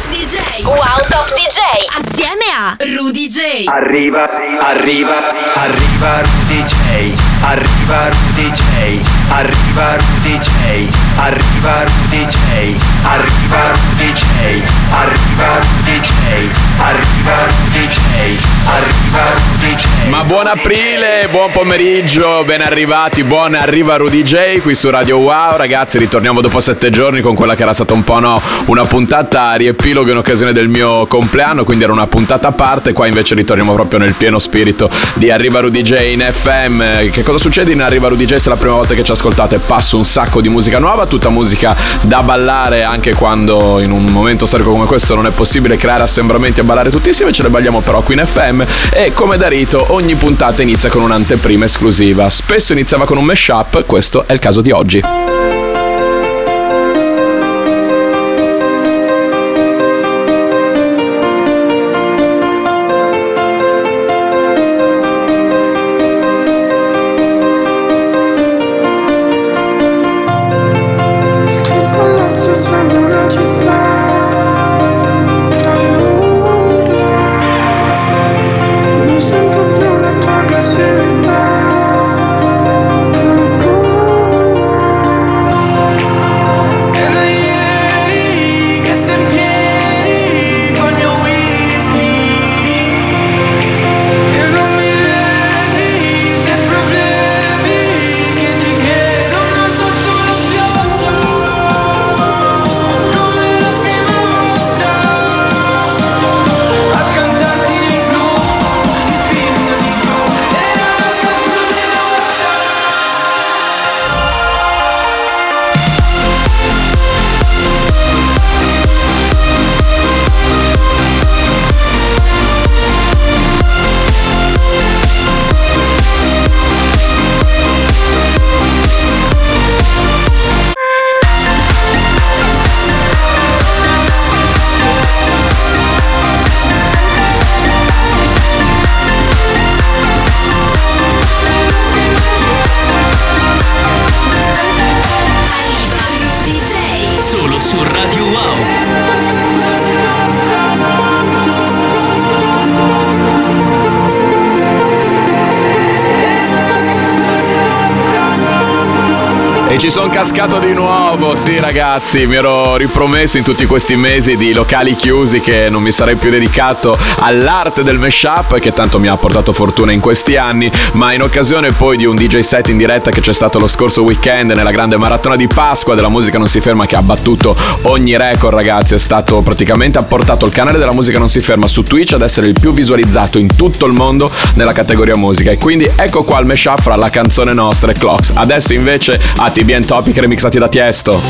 Top DJ. Wow Top DJ. Assieme a Rudy J. Arriva, arriva, arriva Rudy J. Arriva Rudy J. Arriva Rudy J. Arriva Rudy J. Arriva Rudy J. Arriva Rudy J. Arriva Rudy J. Arriva Rudy J. Ma buon aprile, buon pomeriggio, ben arrivati, buon arriva Rudy J qui su Radio Wow. Ragazzi, ritorniamo dopo sette giorni con quella che era stata un po' no, una puntata a riepilogo in occasione del mio compleanno, quindi era una puntata a parte. Qua invece ritorniamo proprio nel pieno spirito di Arriva Rudy J in FM. Che cosa succede in Arriva Rudy J se è la prima volta che ci ascoltate? Passo un sacco di musica nuova, tutta musica da ballare anche quando in un momento storico come questo non è possibile creare assembramenti a ballare tutti insieme, ce ne balliamo però qui in FM e come da rito ogni puntata inizia con un'anteprima esclusiva. Spesso iniziava con un mashup, questo è il caso di oggi. Sì ragazzi, mi ero ripromesso in tutti questi mesi di locali chiusi che non mi sarei più dedicato all'arte del mashup che tanto mi ha portato fortuna in questi anni, ma in occasione poi di un DJ set in diretta che c'è stato lo scorso weekend nella grande maratona di Pasqua della musica non si ferma che ha battuto ogni record ragazzi, è stato praticamente ha portato il canale della musica non si ferma su Twitch ad essere il più visualizzato in tutto il mondo nella categoria musica e quindi ecco qua il mashup fra la canzone nostra e Clocks. Adesso invece a TBN Topic remixati da Tiesto.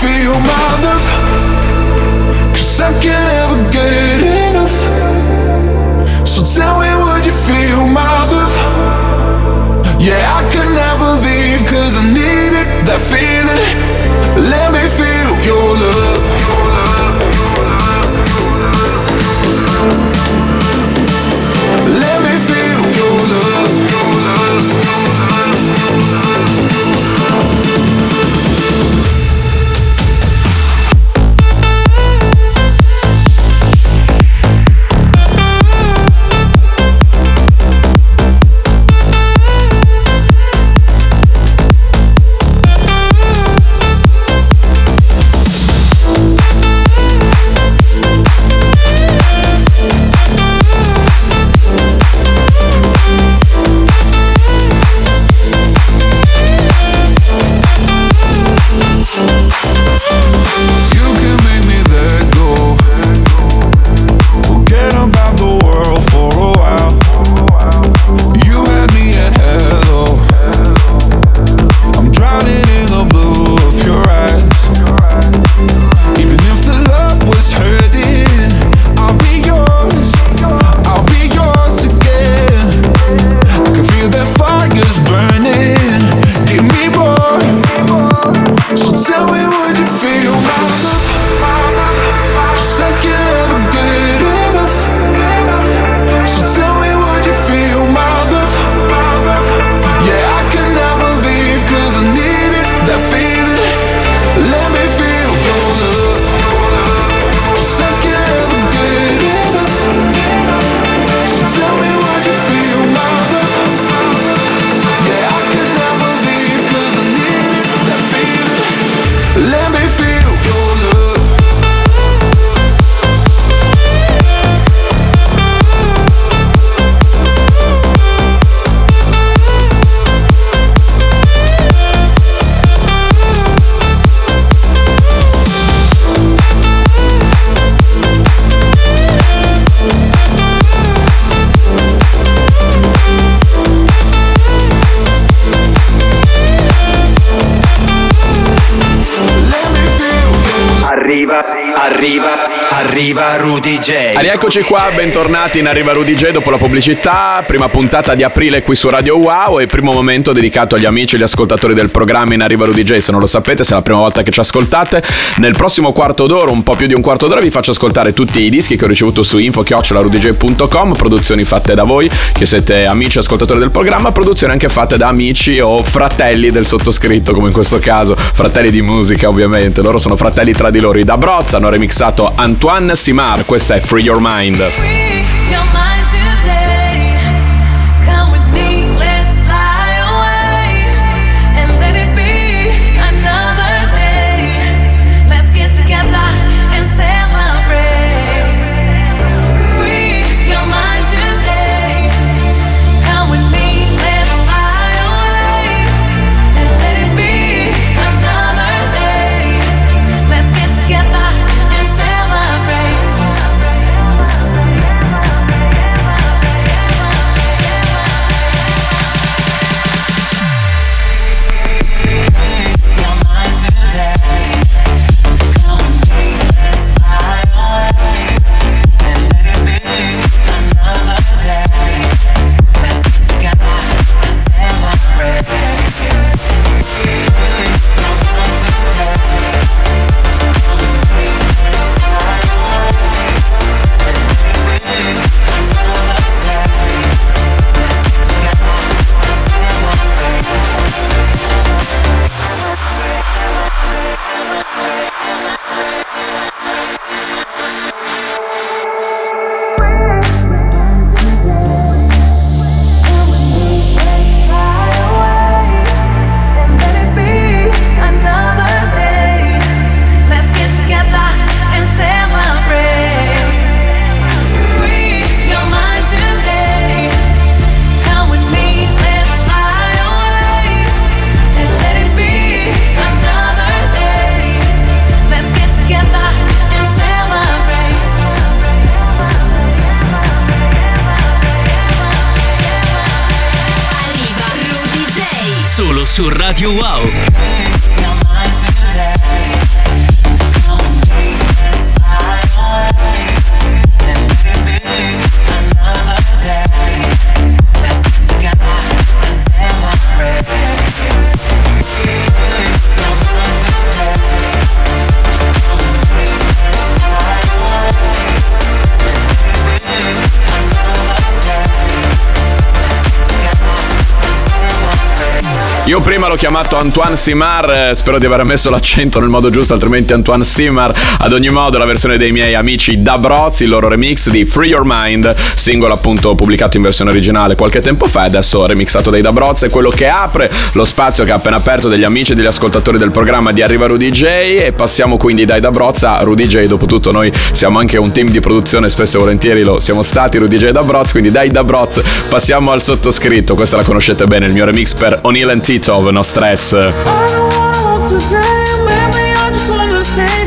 feel my I can't ever get enough. So tell me, would you feel my love? Yeah, I could Arriva, arriva Rudy J. Rieccoci qua, bentornati in Arriva Rudy J dopo la pubblicità, prima puntata di aprile qui su Radio Wow e primo momento dedicato agli amici e agli ascoltatori del programma in Arriva Rudy J, se non lo sapete, se è la prima volta che ci ascoltate, nel prossimo quarto d'ora, un po' più di un quarto d'ora, vi faccio ascoltare tutti i dischi che ho ricevuto su info-rudj.com, produzioni fatte da voi, che siete amici e ascoltatori del programma, produzioni anche fatte da amici o fratelli del sottoscritto, come in questo caso, fratelli di musica ovviamente, loro sono fratelli tra di loro, i da Broz hanno remixato Antoine Simar, questa è Free Your Mind. Free your mind Io prima l'ho chiamato Antoine Simar, eh, spero di aver messo l'accento nel modo giusto, altrimenti Antoine Simar. Ad ogni modo, la versione dei miei amici Da Broz, il loro remix di Free Your Mind, singolo appunto pubblicato in versione originale qualche tempo fa adesso remixato dai Da Broz, è quello che apre lo spazio che ha appena aperto degli amici e degli ascoltatori del programma di Arriva Rudy J e passiamo quindi dai Da Broz a Rudy J. Dopotutto noi siamo anche un team di produzione, spesso e volentieri lo siamo stati, Rudy J Da Broz, quindi dai Da Broz passiamo al sottoscritto, questa la conoscete bene, il mio remix per O'Neill and Tito, No Stress. I don't wanna walk today, maybe I just wanna stay,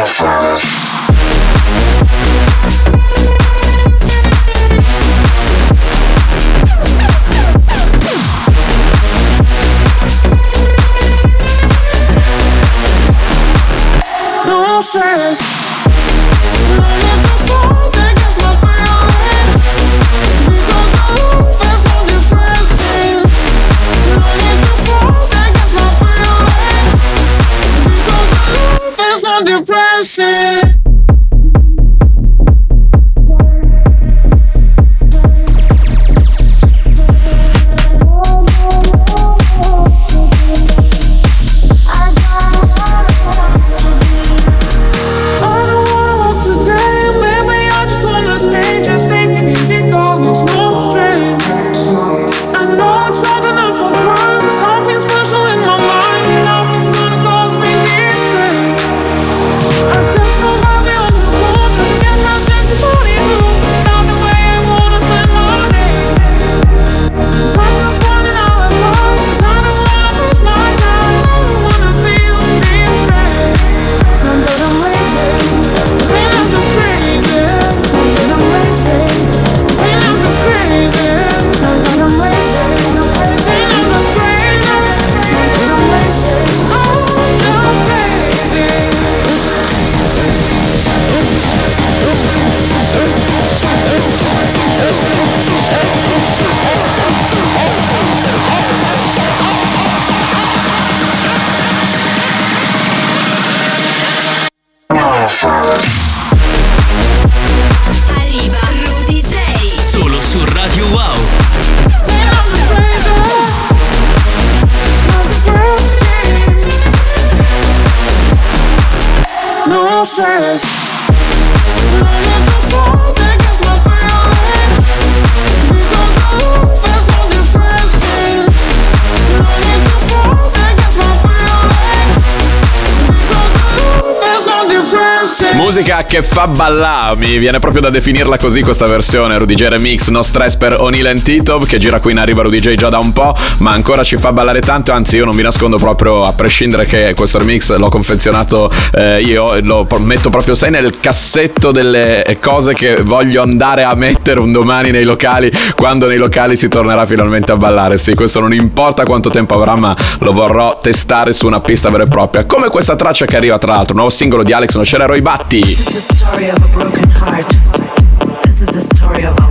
No Musica che fa ballare, mi viene proprio da definirla così questa versione Rudy J Remix No Stress per O'Neill and Titov che gira qui in arriva Rudy J già da un po' ma ancora ci fa ballare tanto anzi io non mi nascondo proprio a prescindere che questo remix l'ho confezionato eh, io lo metto proprio sai nel cassetto delle cose che voglio andare a mettere un domani nei locali quando nei locali si tornerà finalmente a ballare. Sì questo non importa quanto tempo avrà ma lo vorrò testare su una pista vera e propria come questa traccia che arriva tra l'altro nuovo singolo di Alex Nocera i Batti This is the story of a broken heart. This is the story of our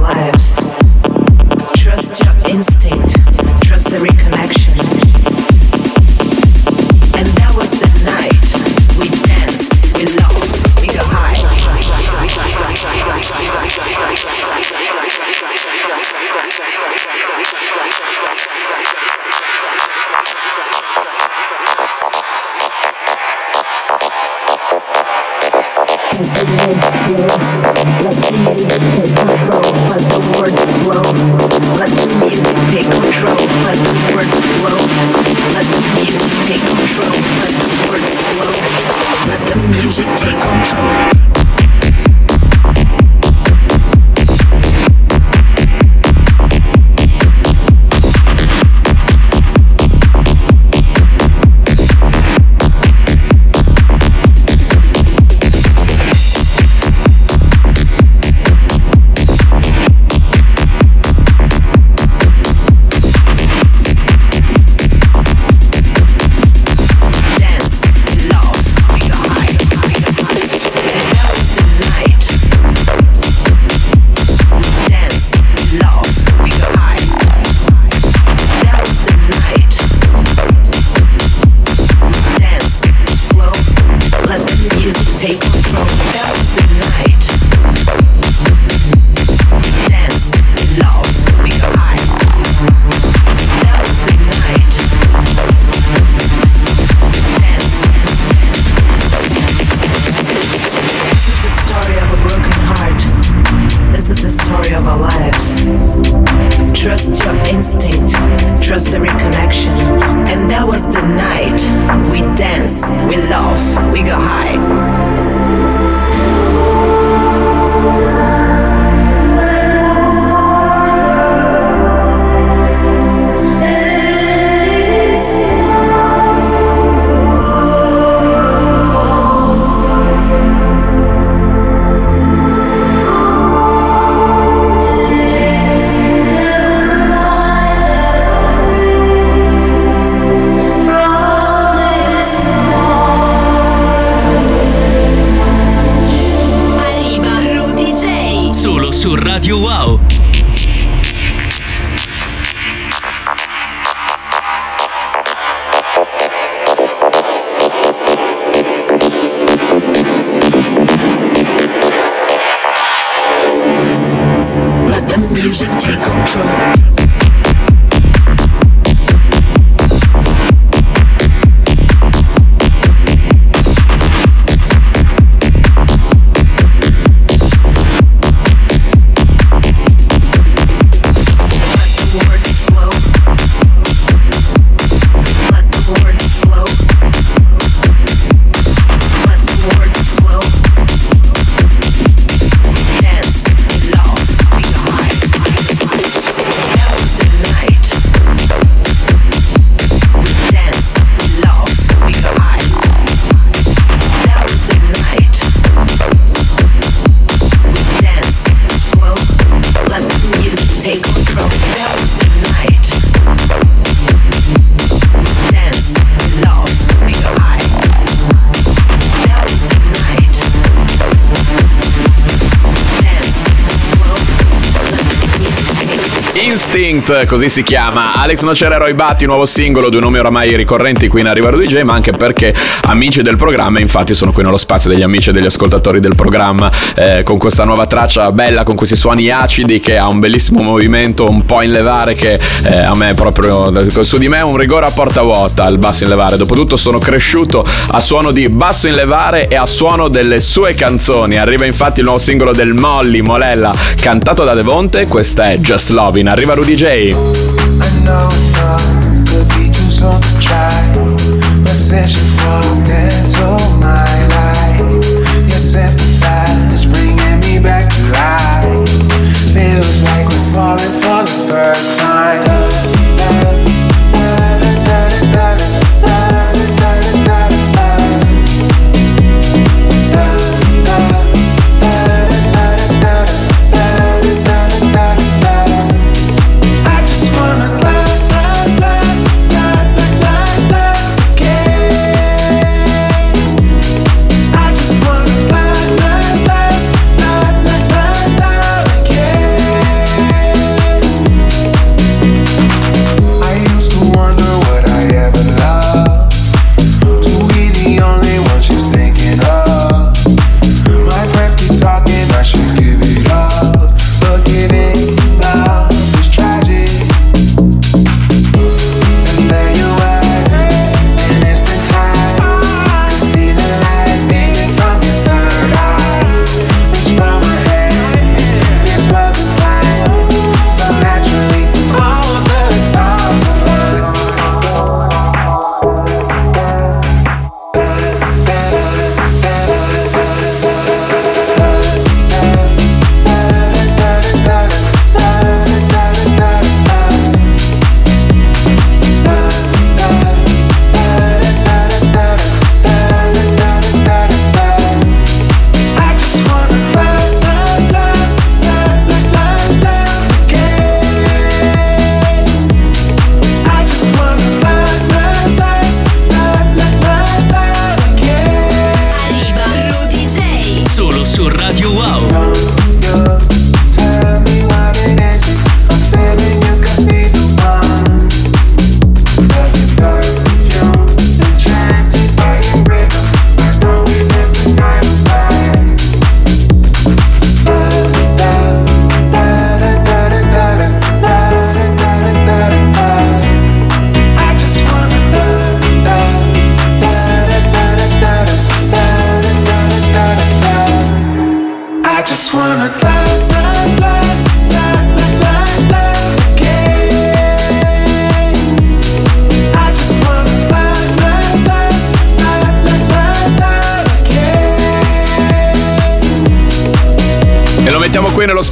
Così si chiama. Alex Nocera e Roy Batti, nuovo singolo, due nomi oramai ricorrenti qui in Arriva DJ, ma anche perché amici del programma, infatti sono qui nello spazio degli amici e degli ascoltatori del programma, eh, con questa nuova traccia bella, con questi suoni acidi che ha un bellissimo movimento, un po' in levare che eh, a me proprio, su di me è un rigore a porta vuota il basso in levare. Dopotutto sono cresciuto a suono di basso in levare e a suono delle sue canzoni. Arriva infatti il nuovo singolo del Molly Molella, cantato da Devonte, questa è Just Lovin'. Arriva Rudy J. I know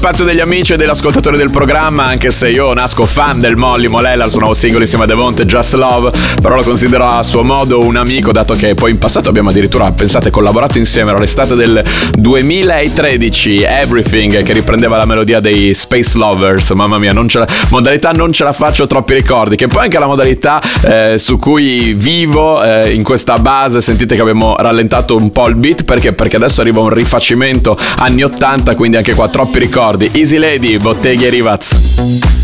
spazio degli amici e degli ascoltatori del programma, anche se io nasco fan del Molly Molella, il suo nuovo singolo insieme a Devonte Just Love, però lo considero a suo modo un amico, dato che poi in passato abbiamo addirittura, pensate, collaborato insieme, era l'estate del 2013, Everything, che riprendeva la melodia dei Space Lovers, mamma mia, non ce la, modalità non ce la faccio, troppi ricordi, che poi anche la modalità eh, su cui vivo eh, in questa base, sentite che abbiamo rallentato un po' il beat, perché? Perché adesso arriva un rifacimento anni 80, quindi anche qua troppi ricordi. Easy Lady, Botteghi e Rivaz.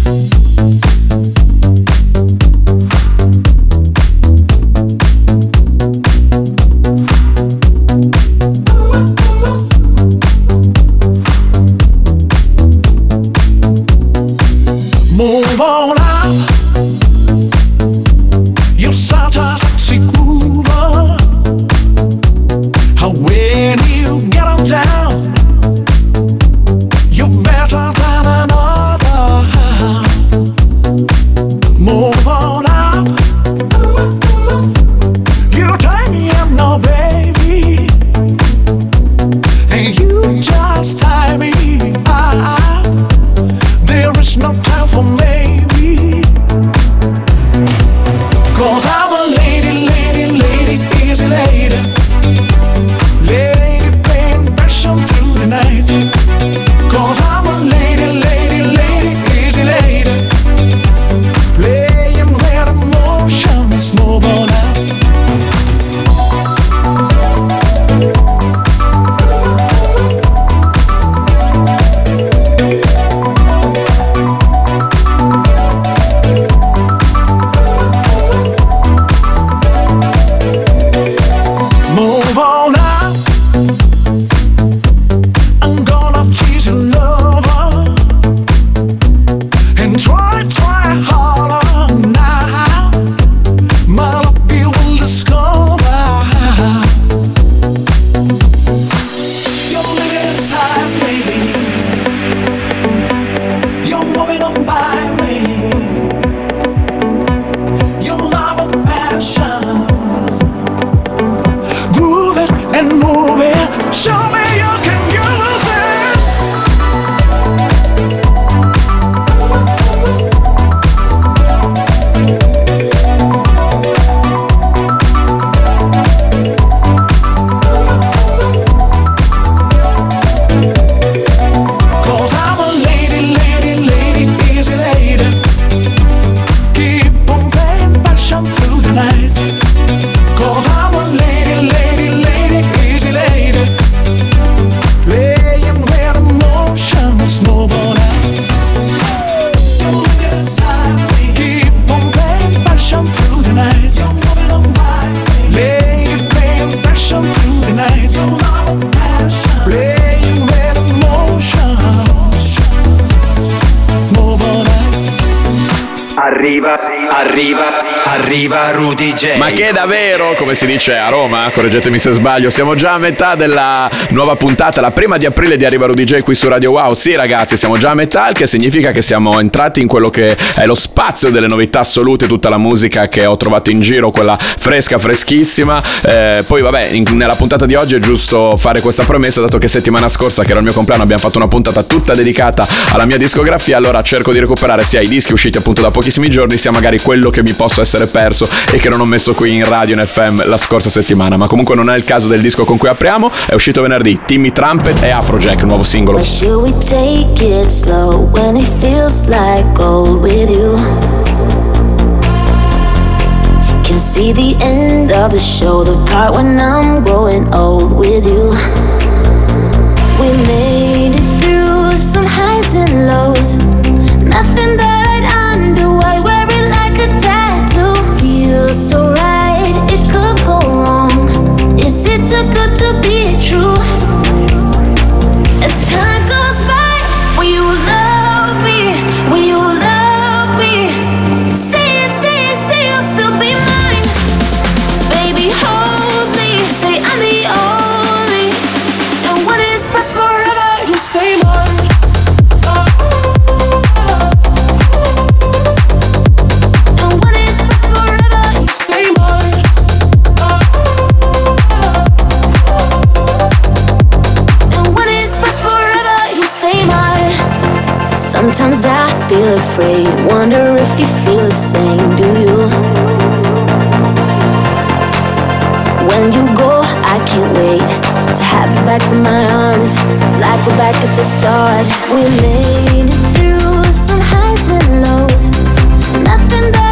inside me. Arriva Rudy J. Ma che davvero, come si dice a Roma, correggetemi se sbaglio, siamo già a metà della nuova puntata, la prima di aprile di Arriva Rudy J qui su Radio Wow. Sì ragazzi, siamo già a metà, il che significa che siamo entrati in quello che è lo spazio delle novità assolute, tutta la musica che ho trovato in giro, quella fresca, freschissima. Eh, poi vabbè, in- nella puntata di oggi è giusto fare questa promessa, dato che settimana scorsa, che era il mio compleanno, abbiamo fatto una puntata tutta dedicata alla mia discografia, allora cerco di recuperare sia i dischi usciti appunto da pochissimi giorni, sia magari quello che mi posso essere perso e che non ho messo qui in radio in FM la scorsa settimana. Ma comunque non è il caso del disco con cui apriamo, è uscito venerdì, Timmy Trumpet e Afrojack, nuovo singolo. See the end of the show, the part when I'm growing old with you. We made it through some highs and lows. Nothing that Is it too good to be true? Sometimes I feel afraid, wonder if you feel the same, do you? When you go, I can't wait to have you back in my arms, like we're back at the start. We made it through some highs and lows. Nothing that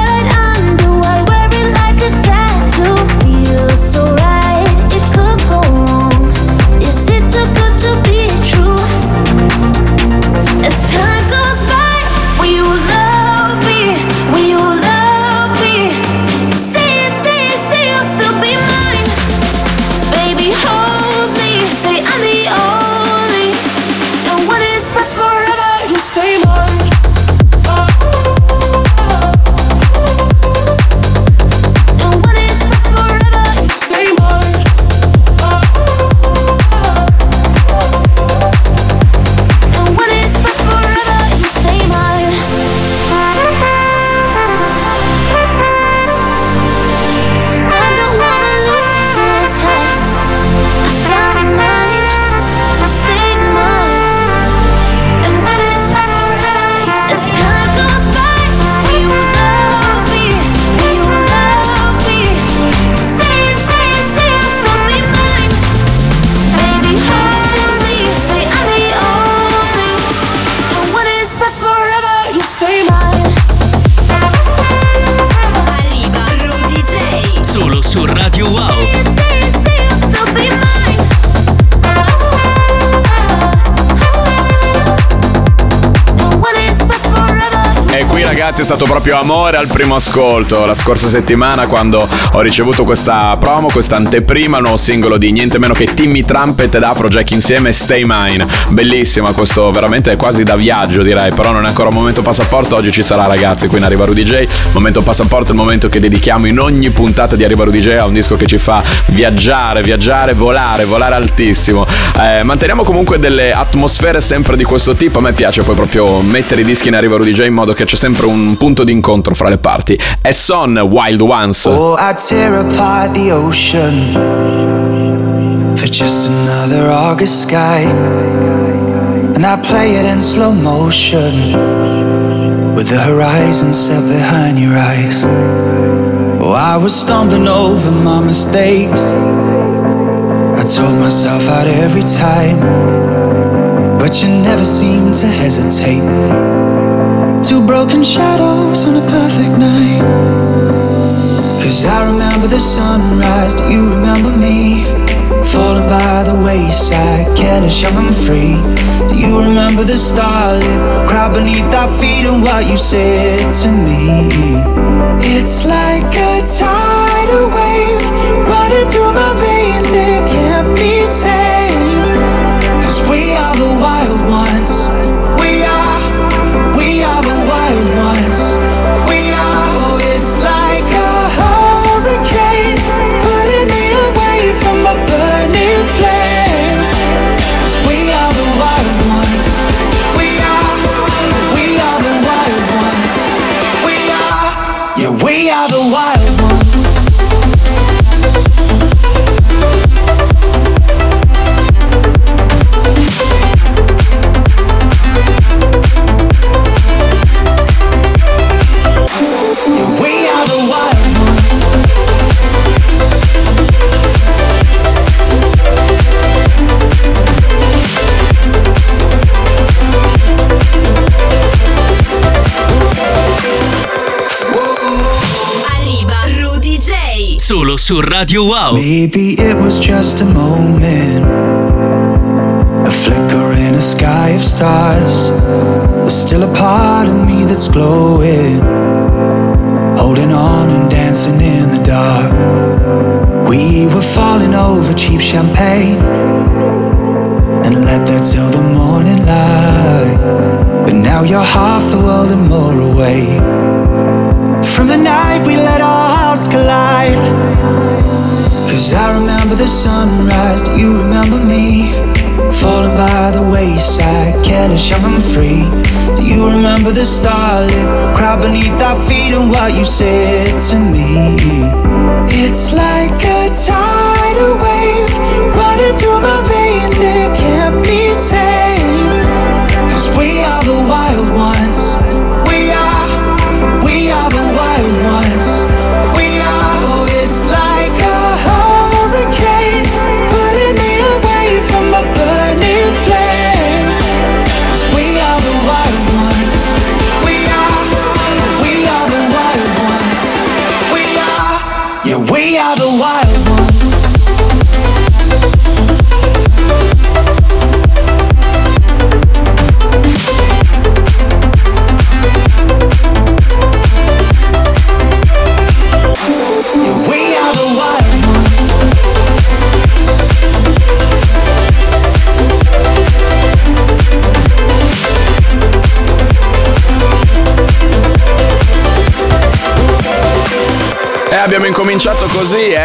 qui ragazzi è stato proprio amore al primo ascolto la scorsa settimana quando ho ricevuto questa promo, questa anteprima, il nuovo singolo di niente meno che Timmy Trumpet ed Afrojack insieme Stay Mine. Bellissima, questo veramente è quasi da viaggio direi, però non è ancora un momento passaporto, oggi ci sarà ragazzi, qui in Arriva Rudy J. Momento passaporto il momento che dedichiamo in ogni puntata di Arriva Rudy J a un disco che ci fa viaggiare, viaggiare, volare, volare altissimo. Eh, manteniamo comunque delle atmosfere sempre di questo tipo, a me piace poi proprio mettere i dischi in Arriva Rudy J in modo che c'è sempre un punto di incontro fra le parti. E Son Wild Ones. Oh, I tear apart the ocean for just another August sky. And I play it in slow motion with the horizon set behind your eyes. Oh, I was stumbling over my mistakes. I told myself out every time, but you never seemed to hesitate. Two broken shadows on a perfect night. Cause I remember the sunrise, do you remember me? Falling by the wayside, careless, young and free. Do you remember the starlit crowd beneath our feet and what you said to me? It's like a tidal wave running through my veins, su Radio Wow. Maybe it was just a moment, a flicker in a sky of stars. There's still a part of me that's glowing, holding on and dancing in the dark. We were falling over cheap champagne and let that till the morning light. But now you're half the world and more away. From the night we let our hearts collide. Cause I remember the sunrise, do you remember me? Falling by the wayside, careless, young and free. Do you remember the starlit crowd beneath our feet and what you said to me? It's like a tidal wave running through my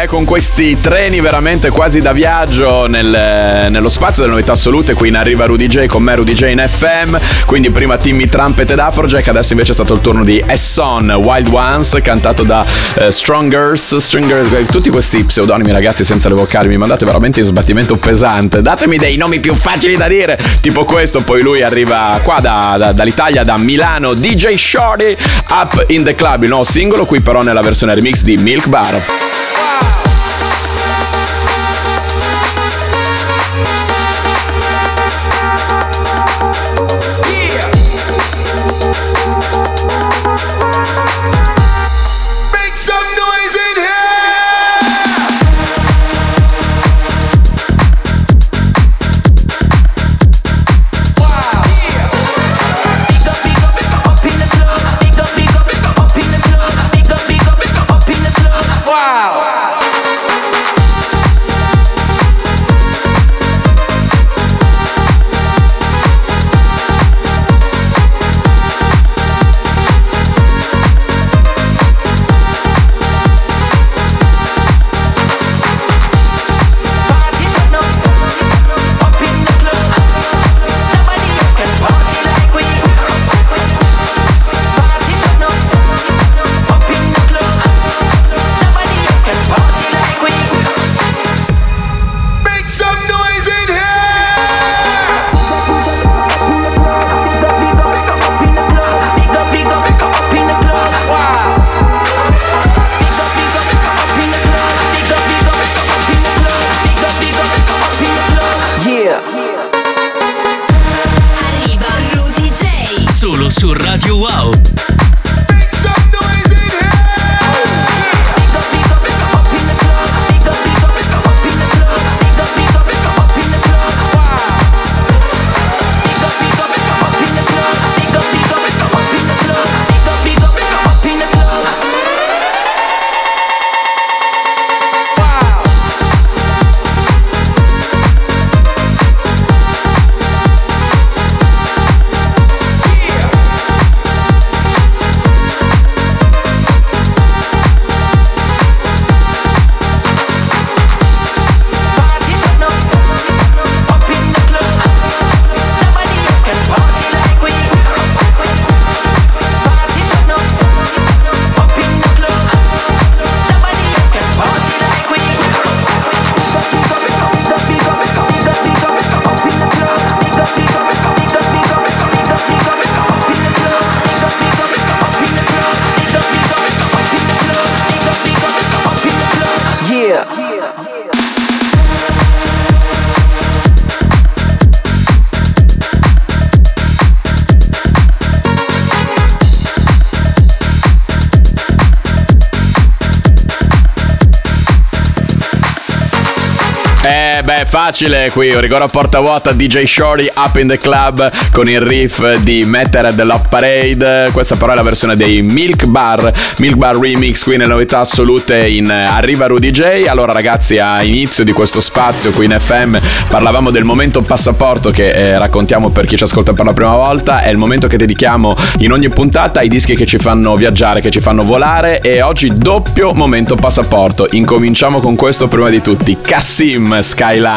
con questi treni veramente quasi da viaggio nel- nello spazio delle novità assolute. Qui in arriva Rudy J con me, Rudy J in FM. Quindi prima Timmy Trumpet ed Afrojack, adesso invece è stato il turno di Esson Wild Ones, cantato da eh, Strongers, Stringers. eh, Tutti questi pseudonimi, ragazzi, senza le vocali, mi mandate veramente in sbattimento pesante. Datemi dei nomi più facili da dire, tipo questo. Poi lui arriva qua da- da- dall'Italia, da Milano, DJ Shorty, Up in the Club, il nuovo singolo, qui però nella versione remix di Milk Bar. well. Facile qui, un rigore a porta vuota, DJ Shorty Up in the Club con il riff di Metter the Love Parade. Questa però è la versione dei Milk Bar, Milk Bar Remix, qui nelle novità assolute in Arriva Rudy J. Allora ragazzi, a inizio di questo spazio qui in FM parlavamo del momento passaporto che eh, raccontiamo per chi ci ascolta per la prima volta, è il momento che dedichiamo in ogni puntata ai dischi che ci fanno viaggiare, che ci fanno volare e oggi doppio momento passaporto. Incominciamo con questo prima di tutti, Cassim Skyline.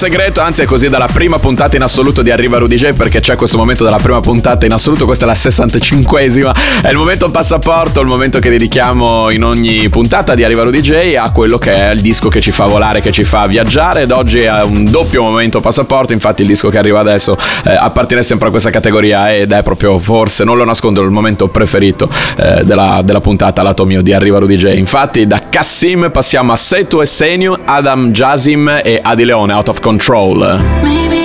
segreto, anzi è così dalla prima puntata in assoluto di Arriva Rudy J perché c'è questo momento della prima puntata in assoluto, questa è la 65esima, è il momento passaporto, il momento che dedichiamo in ogni puntata di Arriva Rudy J a quello che è il disco che ci fa volare, che ci fa viaggiare ed oggi è un doppio momento passaporto, infatti il disco che arriva adesso eh, appartiene sempre a questa categoria ed è proprio forse, non lo nascondo, il momento preferito eh, della, della puntata lato mio di Arriva Rudy J. Infatti da Cassim passiamo a Setu e Senio, Adam Jazim e Adi Leone, Out of Control. Maybe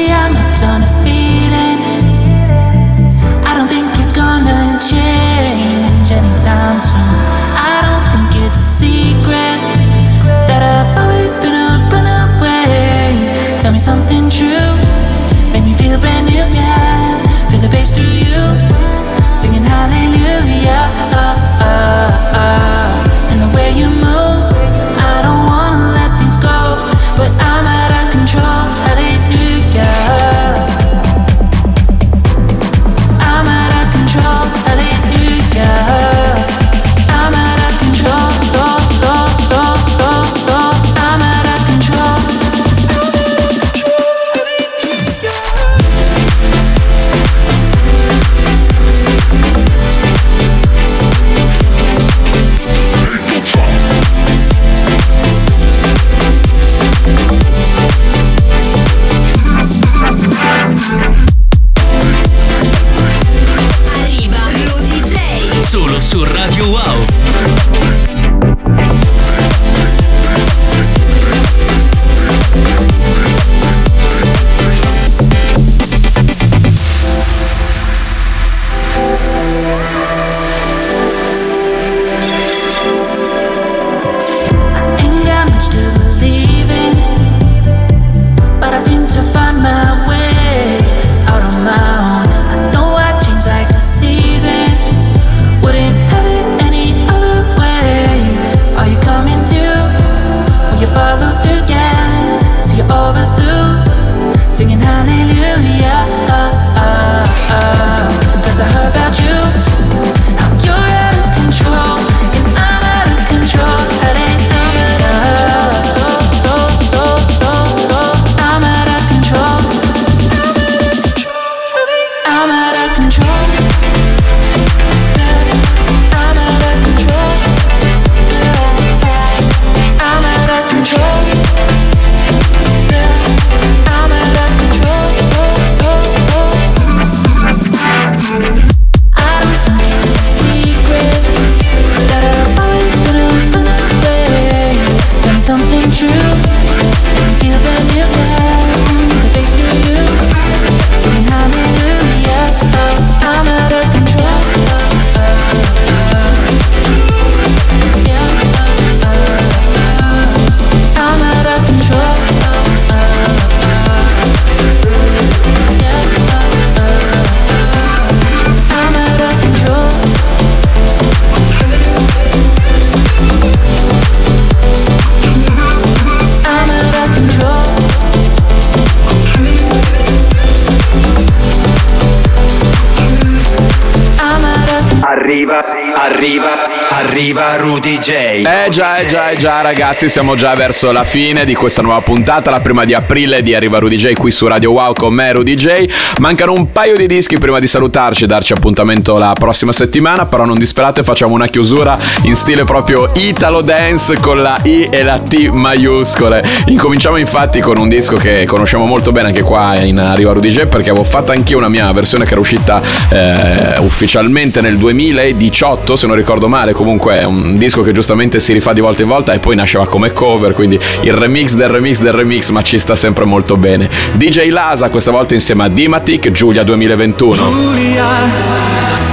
Arriva, arriva, arriva Rudy J. Eh già, eh già, eh già ragazzi, siamo già verso la fine di questa nuova puntata, la prima di aprile di Arriva Rudy J qui su Radio Wow con me Rudy J. Mancano un paio di dischi prima di salutarci e darci appuntamento la prossima settimana, però non disperate, facciamo una chiusura in stile proprio Italo Dance con la I e la T maiuscole. Incominciamo infatti con un disco che conosciamo molto bene anche qua in Arriva Rudy J perché avevo fatto anch'io una mia versione che era uscita eh, ufficialmente nel 2018 se non ricordo male, comunque è un disco che giustamente si rifà di volta in volta e poi nasceva come cover, quindi il remix del remix del remix, ma ci sta sempre molto bene. DJ Lasa questa volta insieme a Dimatic, Giulia 2021. Giulia,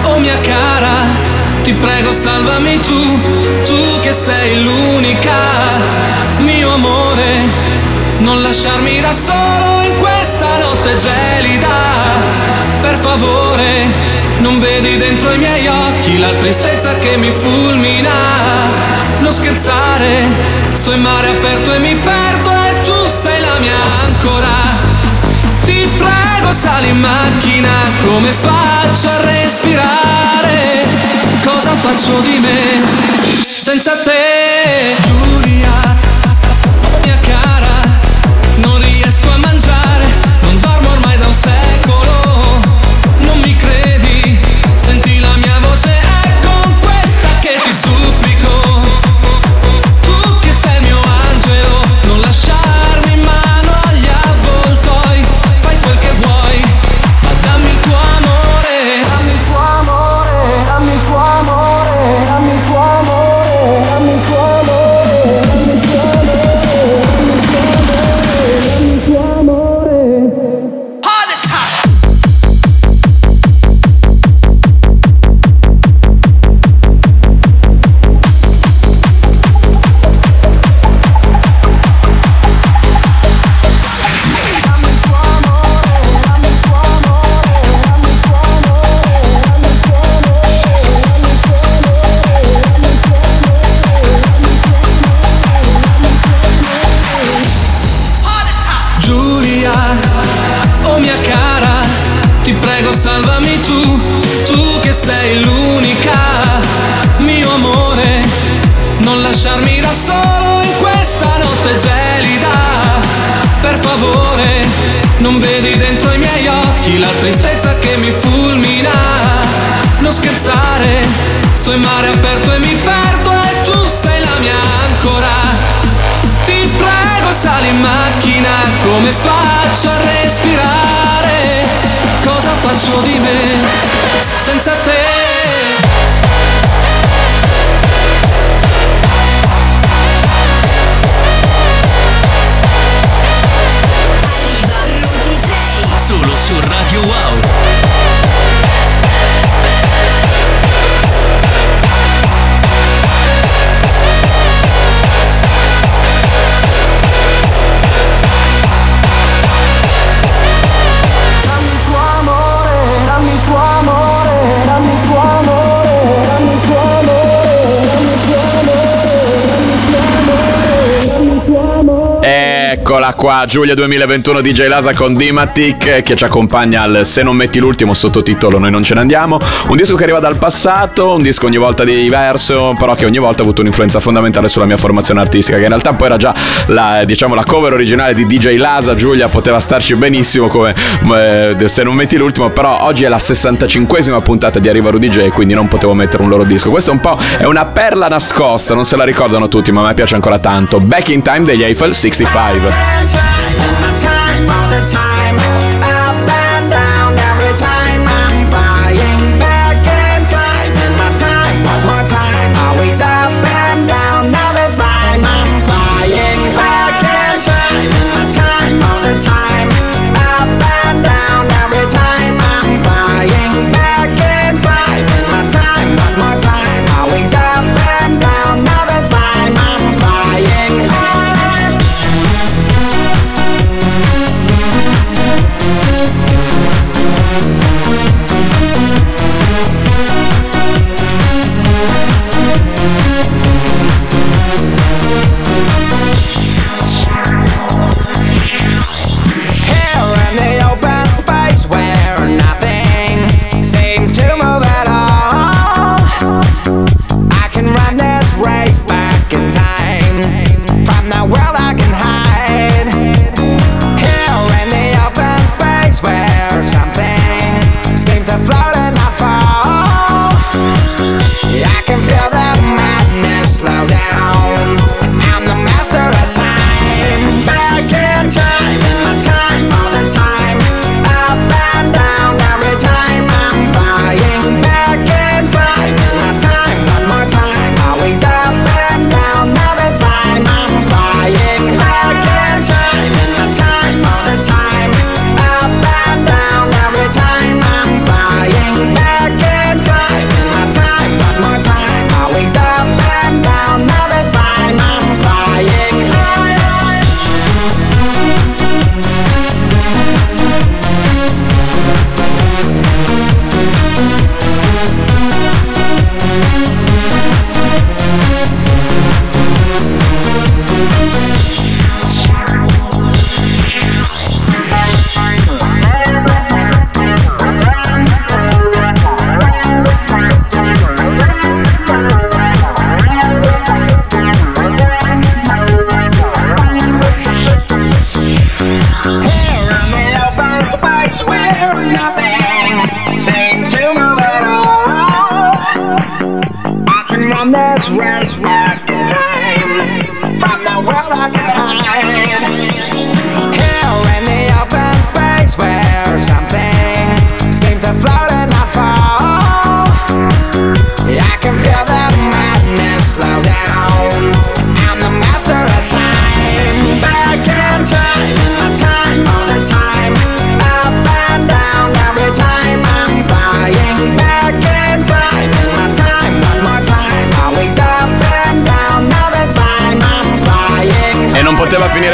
oh mia cara, ti prego salvami tu, tu che sei l'unica, mio amore, non lasciarmi da solo in questa notte gelida, per favore. Non vedi dentro i miei occhi la tristezza che mi fulmina. Non scherzare, sto in mare aperto e mi perdo e tu sei la mia ancora. Ti prego sali in macchina, come faccio a respirare? Cosa faccio di me senza te? Giulia, Eccola qua, Giulia 2021 DJ Lasa con Dimatic che ci accompagna al Se non metti l'ultimo sottotitolo Noi non ce ne andiamo. Un disco che arriva dal passato, un disco ogni volta diverso, però che ogni volta ha avuto un'influenza fondamentale sulla mia formazione artistica, che in realtà poi era già la, diciamo, la cover originale di DJ Lasa. Giulia poteva starci benissimo come eh, Se non metti l'ultimo, però oggi è la 65esima puntata di Arriva Rudy J, quindi non potevo mettere un loro disco. Questo è un po' è una perla nascosta, non se la ricordano tutti, ma a me piace ancora tanto. Back in Time degli Eiffel 65. times, all the time, all the time.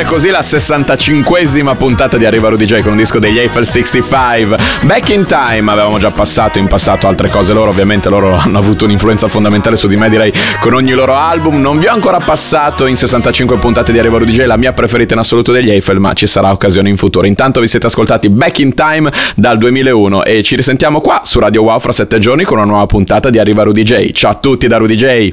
Così la 65esima puntata di Arriva Rudy J con un disco degli Eiffel 65. Back in Time, avevamo già passato in passato altre cose loro, ovviamente loro hanno avuto un'influenza fondamentale su di me direi con ogni loro album. Non vi ho ancora passato in 65 puntate di Arriva Rudy J la mia preferita in assoluto degli Eiffel, ma ci sarà occasione in futuro. Intanto vi siete ascoltati Back in Time dal 2001 e ci risentiamo qua su Radio Wow fra 7 giorni con una nuova puntata di Arriva Rudy J. Ciao a tutti da Rudy J.